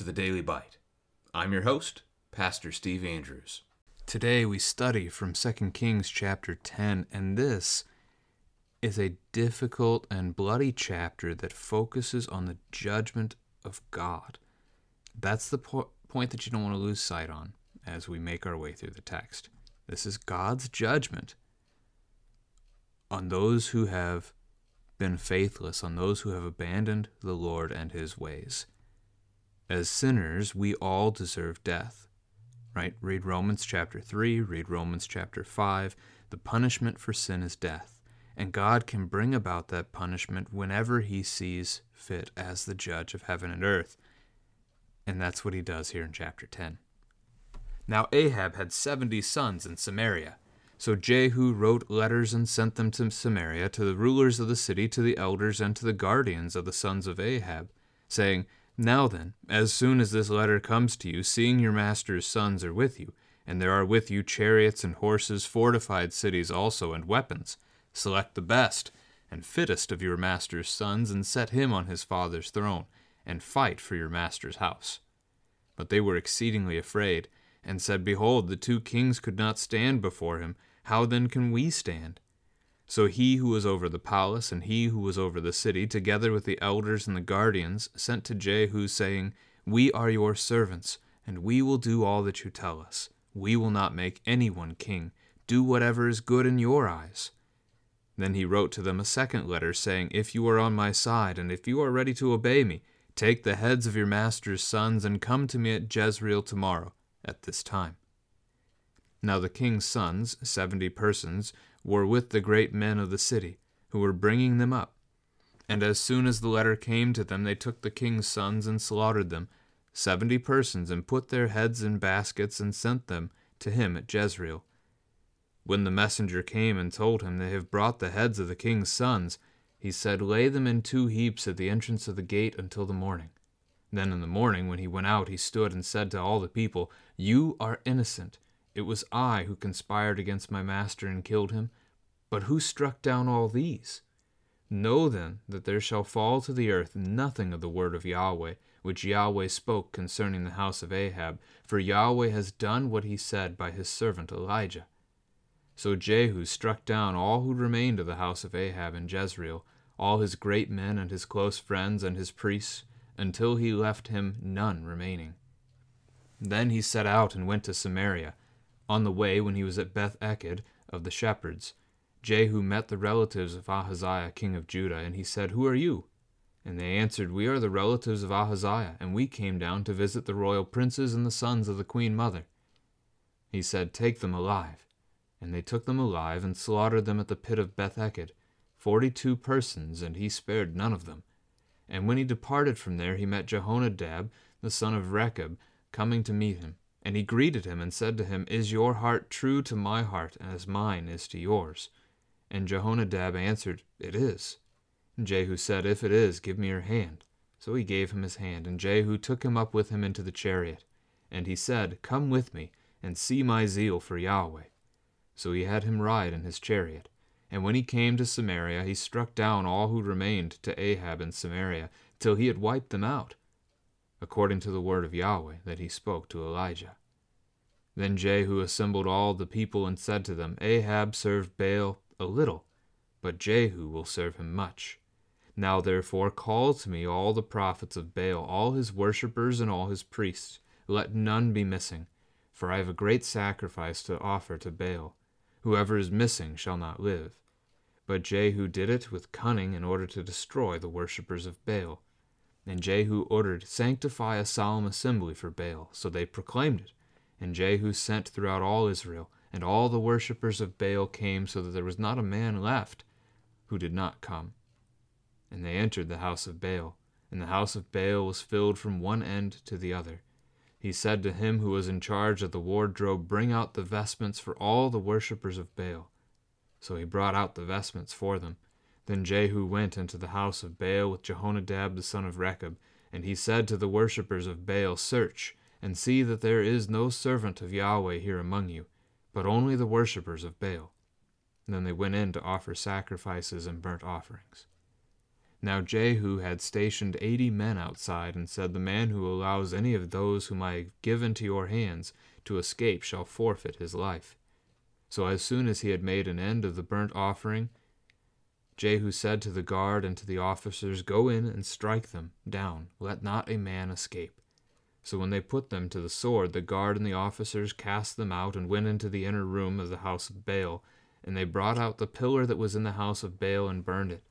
To the Daily Bite. I'm your host, Pastor Steve Andrews. Today we study from 2 Kings chapter 10, and this is a difficult and bloody chapter that focuses on the judgment of God. That's the po- point that you don't want to lose sight on as we make our way through the text. This is God's judgment on those who have been faithless, on those who have abandoned the Lord and his ways. As sinners, we all deserve death. Right? Read Romans chapter 3, read Romans chapter 5. The punishment for sin is death, and God can bring about that punishment whenever he sees fit as the judge of heaven and earth. And that's what he does here in chapter 10. Now Ahab had seventy sons in Samaria. So Jehu wrote letters and sent them to Samaria, to the rulers of the city, to the elders, and to the guardians of the sons of Ahab, saying, Now then, as soon as this letter comes to you, seeing your master's sons are with you, and there are with you chariots and horses, fortified cities also, and weapons, select the best and fittest of your master's sons, and set him on his father's throne, and fight for your master's house. But they were exceedingly afraid, and said, Behold, the two kings could not stand before him how then can we stand? So he who was over the palace and he who was over the city, together with the elders and the guardians, sent to Jehu, saying, We are your servants, and we will do all that you tell us. We will not make any one king. Do whatever is good in your eyes. Then he wrote to them a second letter, saying, If you are on my side, and if you are ready to obey me, take the heads of your master's sons, and come to me at Jezreel tomorrow, at this time. Now the king's sons, seventy persons, were with the great men of the city, who were bringing them up. And as soon as the letter came to them, they took the king's sons and slaughtered them, seventy persons, and put their heads in baskets and sent them to him at Jezreel. When the messenger came and told him, They have brought the heads of the king's sons, he said, Lay them in two heaps at the entrance of the gate until the morning. Then in the morning, when he went out, he stood and said to all the people, You are innocent it was I who conspired against my master and killed him. But who struck down all these? Know then that there shall fall to the earth nothing of the word of Yahweh, which Yahweh spoke concerning the house of Ahab, for Yahweh has done what he said by his servant Elijah. So Jehu struck down all who remained of the house of Ahab in Jezreel, all his great men and his close friends and his priests, until he left him none remaining. Then he set out and went to Samaria on the way, when he was at Beth Eked of the shepherds, Jehu met the relatives of Ahaziah king of Judah, and he said, Who are you? And they answered, We are the relatives of Ahaziah, and we came down to visit the royal princes and the sons of the queen mother. He said, Take them alive. And they took them alive, and slaughtered them at the pit of Beth Eked, forty two persons, and he spared none of them. And when he departed from there, he met Jehonadab, the son of Rechab, coming to meet him. And he greeted him and said to him, Is your heart true to my heart, as mine is to yours? And Jehonadab answered, It is. And Jehu said, If it is, give me your hand. So he gave him his hand, and Jehu took him up with him into the chariot. And he said, Come with me, and see my zeal for Yahweh. So he had him ride in his chariot. And when he came to Samaria, he struck down all who remained to Ahab in Samaria, till he had wiped them out according to the word of Yahweh that he spoke to Elijah. Then Jehu assembled all the people and said to them, Ahab served Baal a little, but Jehu will serve him much. Now therefore call to me all the prophets of Baal, all his worshippers and all his priests. Let none be missing, for I have a great sacrifice to offer to Baal. Whoever is missing shall not live. But Jehu did it with cunning in order to destroy the worshippers of Baal. And Jehu ordered, Sanctify a solemn assembly for Baal. So they proclaimed it. And Jehu sent throughout all Israel, and all the worshippers of Baal came, so that there was not a man left who did not come. And they entered the house of Baal, and the house of Baal was filled from one end to the other. He said to him who was in charge of the wardrobe, Bring out the vestments for all the worshippers of Baal. So he brought out the vestments for them. Then Jehu went into the house of Baal with Jehonadab the son of Rechab, and he said to the worshippers of Baal, Search, and see that there is no servant of Yahweh here among you, but only the worshippers of Baal. And then they went in to offer sacrifices and burnt offerings. Now Jehu had stationed eighty men outside, and said, The man who allows any of those whom I have given to your hands to escape shall forfeit his life. So as soon as he had made an end of the burnt offering, Jehu said to the guard and to the officers, Go in and strike them down, let not a man escape. So when they put them to the sword, the guard and the officers cast them out and went into the inner room of the house of Baal. And they brought out the pillar that was in the house of Baal and burned it.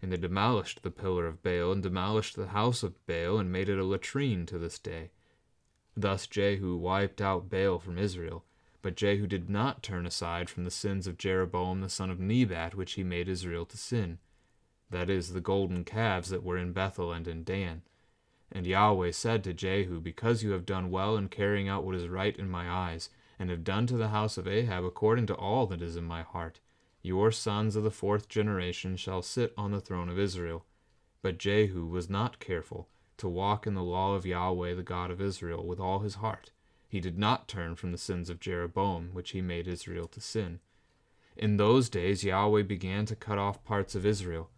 And they demolished the pillar of Baal, and demolished the house of Baal, and made it a latrine to this day. Thus Jehu wiped out Baal from Israel. But Jehu did not turn aside from the sins of Jeroboam the son of Nebat, which he made Israel to sin. That is, the golden calves that were in Bethel and in Dan. And Yahweh said to Jehu, Because you have done well in carrying out what is right in my eyes, and have done to the house of Ahab according to all that is in my heart, your sons of the fourth generation shall sit on the throne of Israel. But Jehu was not careful to walk in the law of Yahweh the God of Israel with all his heart. He did not turn from the sins of Jeroboam, which he made Israel to sin. In those days Yahweh began to cut off parts of Israel.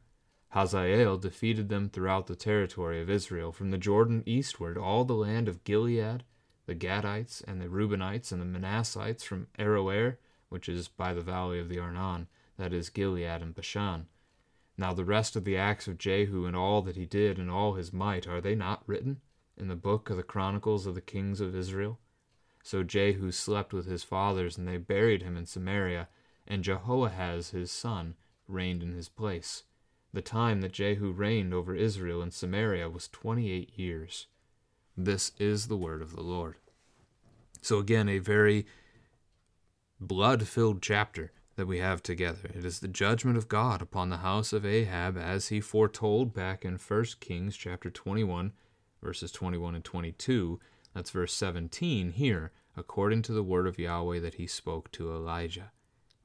Hazael defeated them throughout the territory of Israel, from the Jordan eastward, all the land of Gilead, the Gadites and the Reubenites and the Manassites from Aroer which is by the valley of the Arnon, that is Gilead and Bashan. Now the rest of the acts of Jehu and all that he did and all his might, are they not written in the book of the Chronicles of the kings of Israel? So Jehu slept with his fathers, and they buried him in Samaria, and Jehoahaz his son reigned in his place. The time that Jehu reigned over Israel in Samaria was twenty eight years. This is the word of the Lord. So again, a very blood filled chapter that we have together. It is the judgment of God upon the house of Ahab as he foretold back in 1 Kings chapter 21 verses 21 and 22. That's verse 17 here, according to the word of Yahweh that he spoke to Elijah.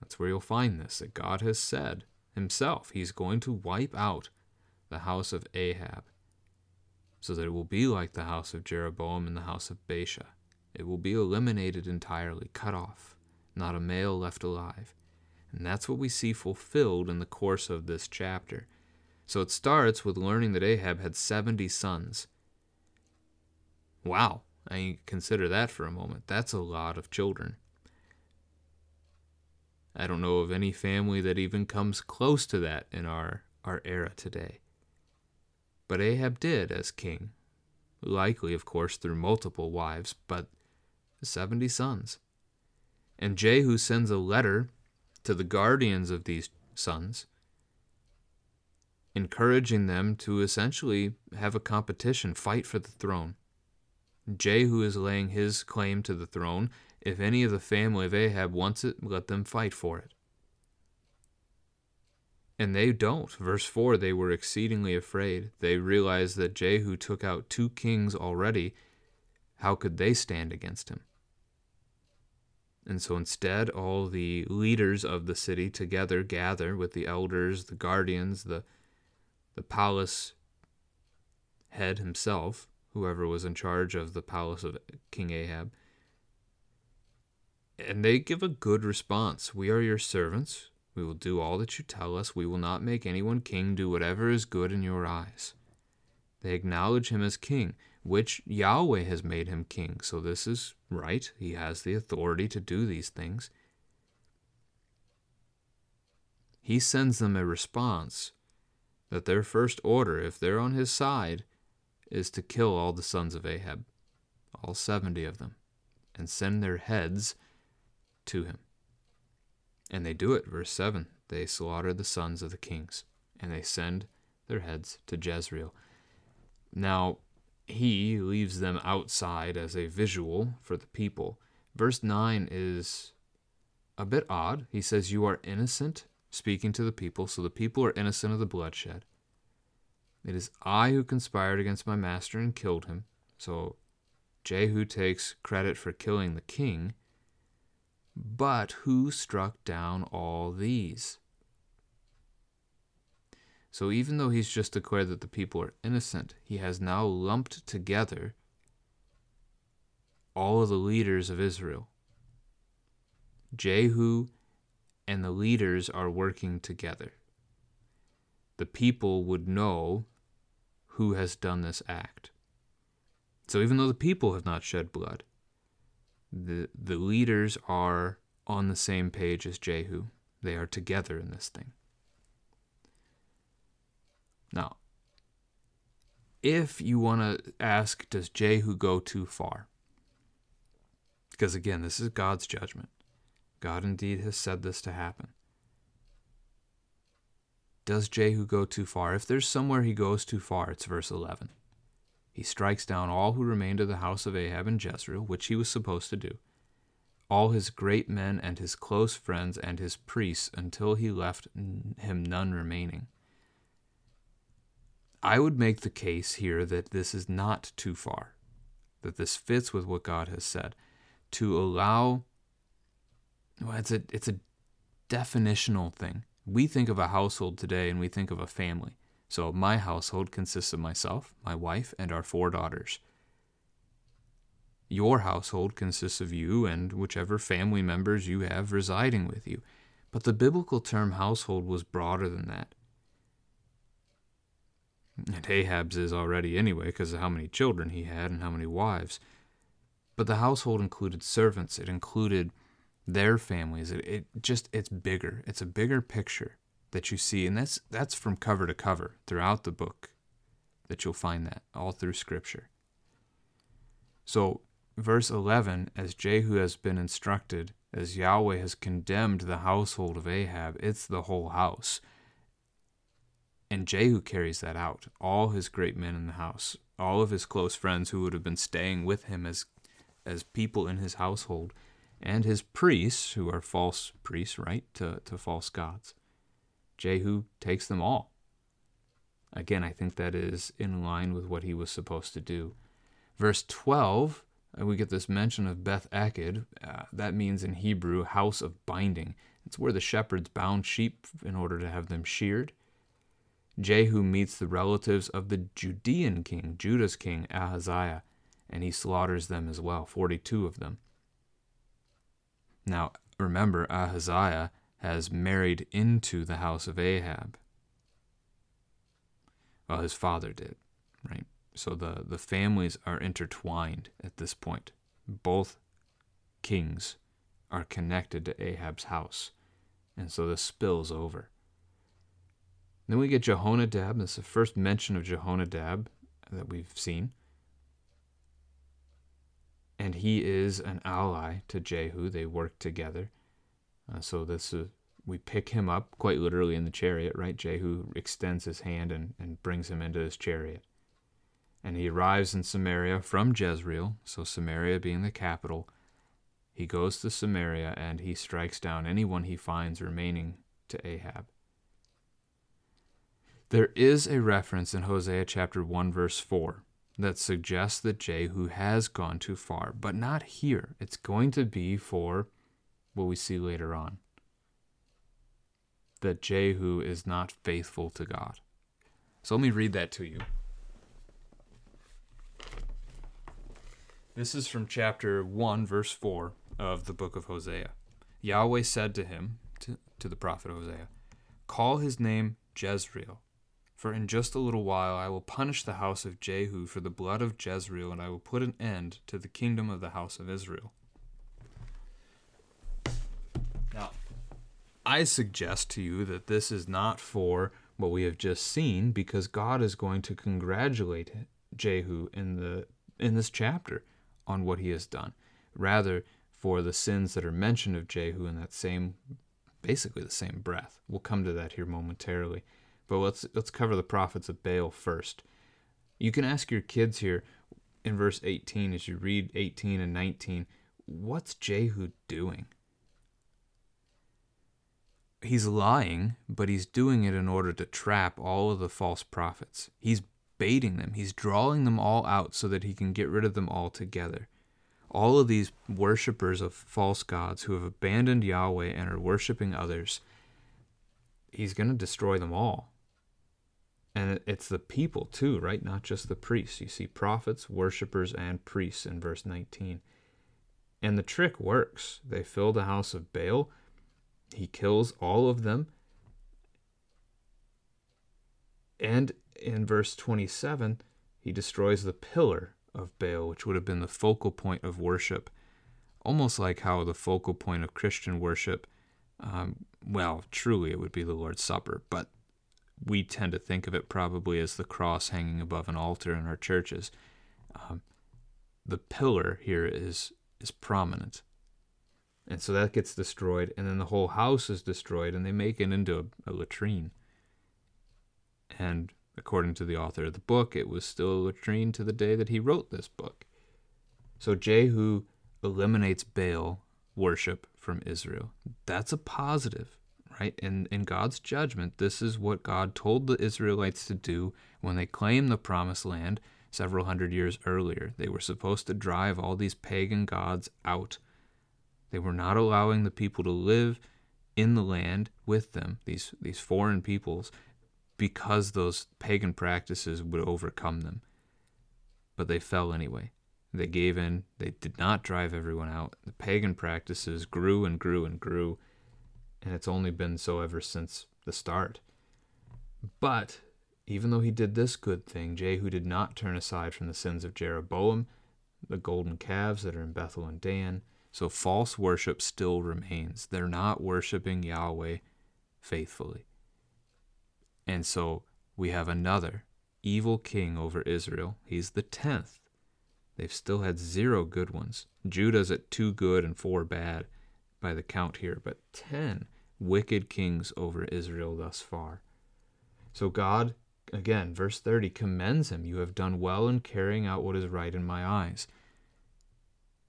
That's where you'll find this that God has said himself he's going to wipe out the house of Ahab so that it will be like the house of Jeroboam and the house of Baasha. It will be eliminated entirely, cut off not a male left alive. And that's what we see fulfilled in the course of this chapter. So it starts with learning that Ahab had 70 sons. Wow, I consider that for a moment. That's a lot of children. I don't know of any family that even comes close to that in our, our era today. But Ahab did as king, likely, of course, through multiple wives, but 70 sons. And Jehu sends a letter to the guardians of these sons, encouraging them to essentially have a competition, fight for the throne. Jehu is laying his claim to the throne. If any of the family of Ahab wants it, let them fight for it. And they don't. Verse 4 they were exceedingly afraid. They realized that Jehu took out two kings already. How could they stand against him? And so instead, all the leaders of the city together gather with the elders, the guardians, the, the palace head himself, whoever was in charge of the palace of King Ahab. And they give a good response. We are your servants. We will do all that you tell us. We will not make anyone king. Do whatever is good in your eyes. They acknowledge him as king which Yahweh has made him king. So this is right. He has the authority to do these things. He sends them a response that their first order, if they're on his side, is to kill all the sons of Ahab, all 70 of them, and send their heads to him. And they do it. Verse 7 they slaughter the sons of the kings, and they send their heads to Jezreel. Now, he leaves them outside as a visual for the people. Verse 9 is a bit odd. He says, You are innocent, speaking to the people, so the people are innocent of the bloodshed. It is I who conspired against my master and killed him. So Jehu takes credit for killing the king. But who struck down all these? So even though he's just declared that the people are innocent, he has now lumped together all of the leaders of Israel. Jehu and the leaders are working together. the people would know who has done this act. So even though the people have not shed blood, the the leaders are on the same page as Jehu. They are together in this thing. Now, if you want to ask, does Jehu go too far? Because again, this is God's judgment. God indeed has said this to happen. Does Jehu go too far? If there's somewhere he goes too far, it's verse 11. He strikes down all who remained of the house of Ahab in Jezreel, which he was supposed to do, all his great men and his close friends and his priests, until he left him none remaining. I would make the case here that this is not too far, that this fits with what God has said, to allow. Well, it's a it's a definitional thing. We think of a household today, and we think of a family. So my household consists of myself, my wife, and our four daughters. Your household consists of you and whichever family members you have residing with you. But the biblical term household was broader than that. And Ahab's is already anyway because of how many children he had and how many wives. But the household included servants, it included their families. It, it just it's bigger. It's a bigger picture that you see, and that's that's from cover to cover throughout the book that you'll find that all through scripture. So verse 11, as Jehu has been instructed, as Yahweh has condemned the household of Ahab, it's the whole house. And Jehu carries that out. All his great men in the house, all of his close friends who would have been staying with him as, as people in his household, and his priests, who are false priests, right, to, to false gods. Jehu takes them all. Again, I think that is in line with what he was supposed to do. Verse 12, uh, we get this mention of Beth Eked. Uh, that means in Hebrew, house of binding. It's where the shepherds bound sheep in order to have them sheared. Jehu meets the relatives of the Judean king, Judah's king, Ahaziah, and he slaughters them as well, 42 of them. Now, remember, Ahaziah has married into the house of Ahab. Well, his father did, right? So the, the families are intertwined at this point. Both kings are connected to Ahab's house. And so this spills over. Then we get Jehonadab. This is the first mention of Jehonadab that we've seen. And he is an ally to Jehu. They work together. Uh, so this is, we pick him up quite literally in the chariot, right? Jehu extends his hand and, and brings him into his chariot. And he arrives in Samaria from Jezreel, so Samaria being the capital. He goes to Samaria and he strikes down anyone he finds remaining to Ahab. There is a reference in Hosea chapter 1, verse 4, that suggests that Jehu has gone too far, but not here. It's going to be for what we see later on that Jehu is not faithful to God. So let me read that to you. This is from chapter 1, verse 4 of the book of Hosea. Yahweh said to him, to, to the prophet Hosea, Call his name Jezreel for in just a little while I will punish the house of Jehu for the blood of Jezreel, and I will put an end to the kingdom of the house of Israel. Now, I suggest to you that this is not for what we have just seen, because God is going to congratulate Jehu in the in this chapter on what he has done. Rather, for the sins that are mentioned of Jehu in that same basically the same breath. We'll come to that here momentarily. But let's let's cover the prophets of Baal first. You can ask your kids here in verse 18 as you read 18 and 19, what's Jehu doing? He's lying, but he's doing it in order to trap all of the false prophets. He's baiting them. He's drawing them all out so that he can get rid of them all together. All of these worshippers of false gods who have abandoned Yahweh and are worshiping others, he's going to destroy them all. And it's the people too, right? Not just the priests. You see prophets, worshippers, and priests in verse 19. And the trick works. They fill the house of Baal. He kills all of them. And in verse 27, he destroys the pillar of Baal, which would have been the focal point of worship, almost like how the focal point of Christian worship, um, well, truly it would be the Lord's Supper, but we tend to think of it probably as the cross hanging above an altar in our churches. Um, the pillar here is is prominent, and so that gets destroyed, and then the whole house is destroyed, and they make it into a, a latrine. And according to the author of the book, it was still a latrine to the day that he wrote this book. So Jehu eliminates Baal worship from Israel. That's a positive, right? In in God's judgment, this is what God told the Israelites to do when they claimed the promised land several hundred years earlier. They were supposed to drive all these pagan gods out. They were not allowing the people to live in the land with them, these these foreign peoples, because those pagan practices would overcome them. But they fell anyway. They gave in. They did not drive everyone out. The pagan practices grew and grew and grew, and it's only been so ever since the start. But even though he did this good thing, Jehu did not turn aside from the sins of Jeroboam, the golden calves that are in Bethel and Dan. So false worship still remains. They're not worshiping Yahweh faithfully. And so we have another evil king over Israel. He's the tenth. They've still had zero good ones. Judah's at two good and four bad by the count here, but ten wicked kings over Israel thus far. So God, again, verse 30, commends him. You have done well in carrying out what is right in my eyes.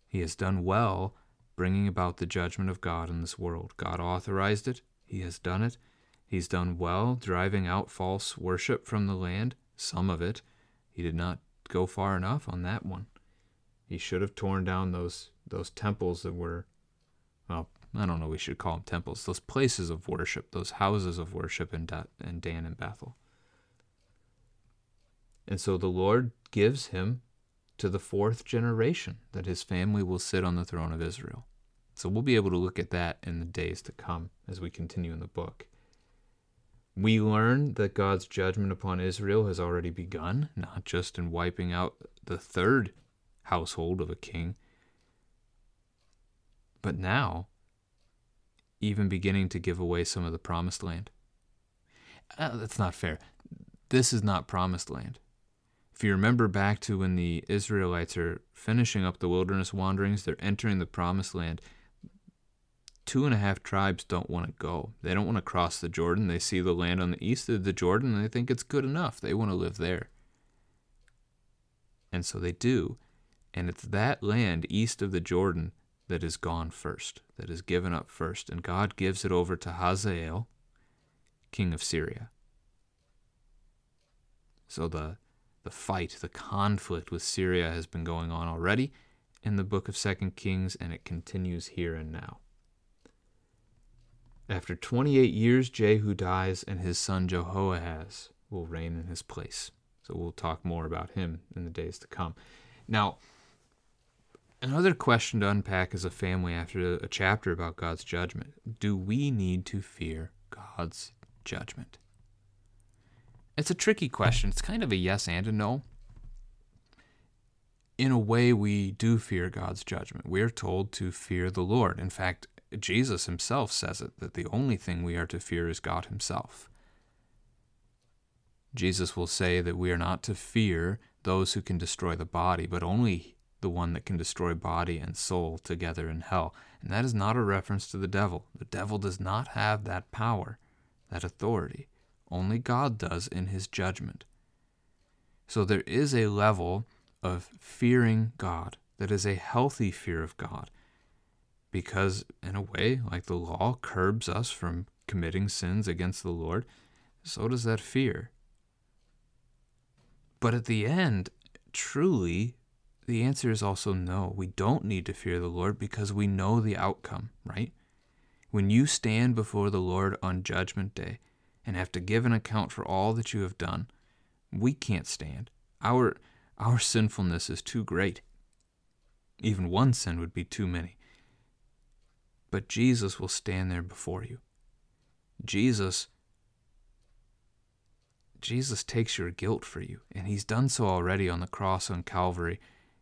He has done well bringing about the judgment of God in this world. God authorized it, He has done it. He's done well driving out false worship from the land, some of it. He did not go far enough on that one. He should have torn down those those temples that were well, I don't know we should call them temples, those places of worship, those houses of worship in, da- in Dan and Bethel. And so the Lord gives him to the fourth generation that his family will sit on the throne of Israel. So we'll be able to look at that in the days to come as we continue in the book. We learn that God's judgment upon Israel has already begun, not just in wiping out the third household of a king, but now even beginning to give away some of the promised land. Uh, that's not fair. This is not promised land. If you remember back to when the Israelites are finishing up the wilderness wanderings, they're entering the promised land two and a half tribes don't want to go. They don't want to cross the Jordan. They see the land on the east of the Jordan and they think it's good enough. They want to live there. And so they do. And it's that land east of the Jordan that is gone first, that is given up first. And God gives it over to Hazael, king of Syria. So the, the fight, the conflict with Syria has been going on already in the book of Second Kings, and it continues here and now. After 28 years, Jehu dies, and his son Jehoahaz will reign in his place. So we'll talk more about him in the days to come. Now, another question to unpack as a family after a chapter about God's judgment do we need to fear God's judgment? It's a tricky question. It's kind of a yes and a no. In a way, we do fear God's judgment. We are told to fear the Lord. In fact, Jesus himself says it that the only thing we are to fear is God himself. Jesus will say that we are not to fear those who can destroy the body, but only the one that can destroy body and soul together in hell. And that is not a reference to the devil. The devil does not have that power, that authority. Only God does in his judgment. So there is a level of fearing God that is a healthy fear of God because, in a way, like the law curbs us from committing sins against the Lord, so does that fear. But at the end, truly, the answer is also no. We don't need to fear the Lord because we know the outcome, right? When you stand before the Lord on Judgment Day and have to give an account for all that you have done, we can't stand. Our, our sinfulness is too great. Even one sin would be too many. But Jesus will stand there before you. Jesus Jesus takes your guilt for you, and he's done so already on the cross on Calvary.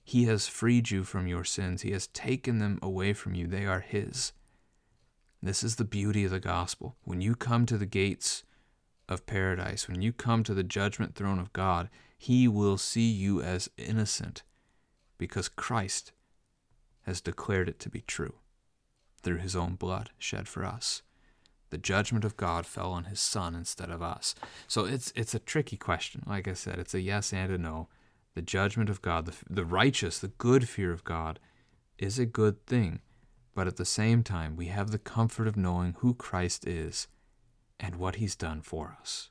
He has freed you from your sins, he has taken them away from you. They are his. This is the beauty of the gospel. When you come to the gates of paradise, when you come to the judgment throne of God, he will see you as innocent because Christ has declared it to be true through his own blood shed for us. The judgment of God fell on his son instead of us. So it's it's a tricky question. Like I said, it's a yes and a no. The judgment of God, the, the righteous, the good fear of God is a good thing. But at the same time, we have the comfort of knowing who Christ is and what he's done for us.